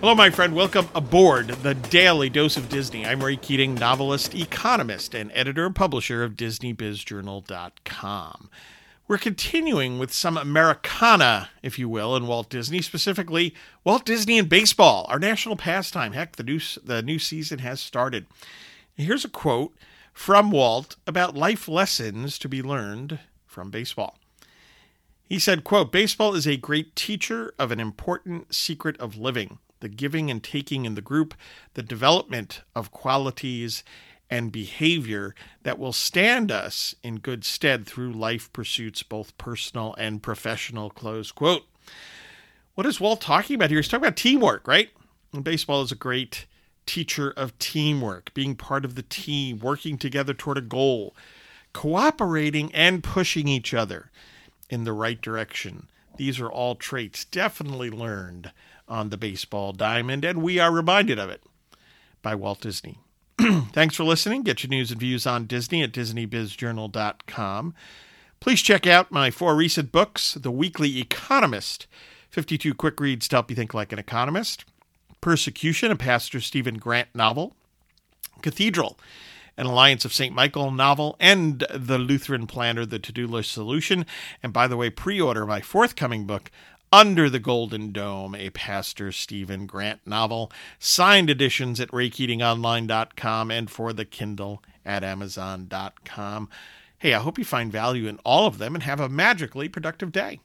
Hello, my friend. Welcome aboard the Daily Dose of Disney. I'm Ray Keating, novelist, economist, and editor and publisher of DisneyBizJournal.com. We're continuing with some Americana, if you will, in Walt Disney, specifically Walt Disney and baseball, our national pastime. Heck, the new, the new season has started. Here's a quote from Walt about life lessons to be learned from baseball. He said, quote, Baseball is a great teacher of an important secret of living the giving and taking in the group, the development of qualities and behavior that will stand us in good stead through life pursuits, both personal and professional. Close quote. What is Walt talking about here? He's talking about teamwork, right? And baseball is a great teacher of teamwork, being part of the team, working together toward a goal, cooperating and pushing each other in the right direction. These are all traits definitely learned on the baseball diamond, and we are reminded of it by Walt Disney. Thanks for listening. Get your news and views on Disney at DisneyBizJournal.com. Please check out my four recent books The Weekly Economist, 52 Quick Reads to Help You Think Like an Economist, Persecution, a Pastor Stephen Grant novel, Cathedral, an Alliance of St. Michael novel, and The Lutheran Planner, The To Do List Solution. And by the way, pre order my forthcoming book, under the Golden Dome, a Pastor Stephen Grant novel, signed editions at raykeatingonline.com and for the Kindle at amazon.com. Hey, I hope you find value in all of them and have a magically productive day.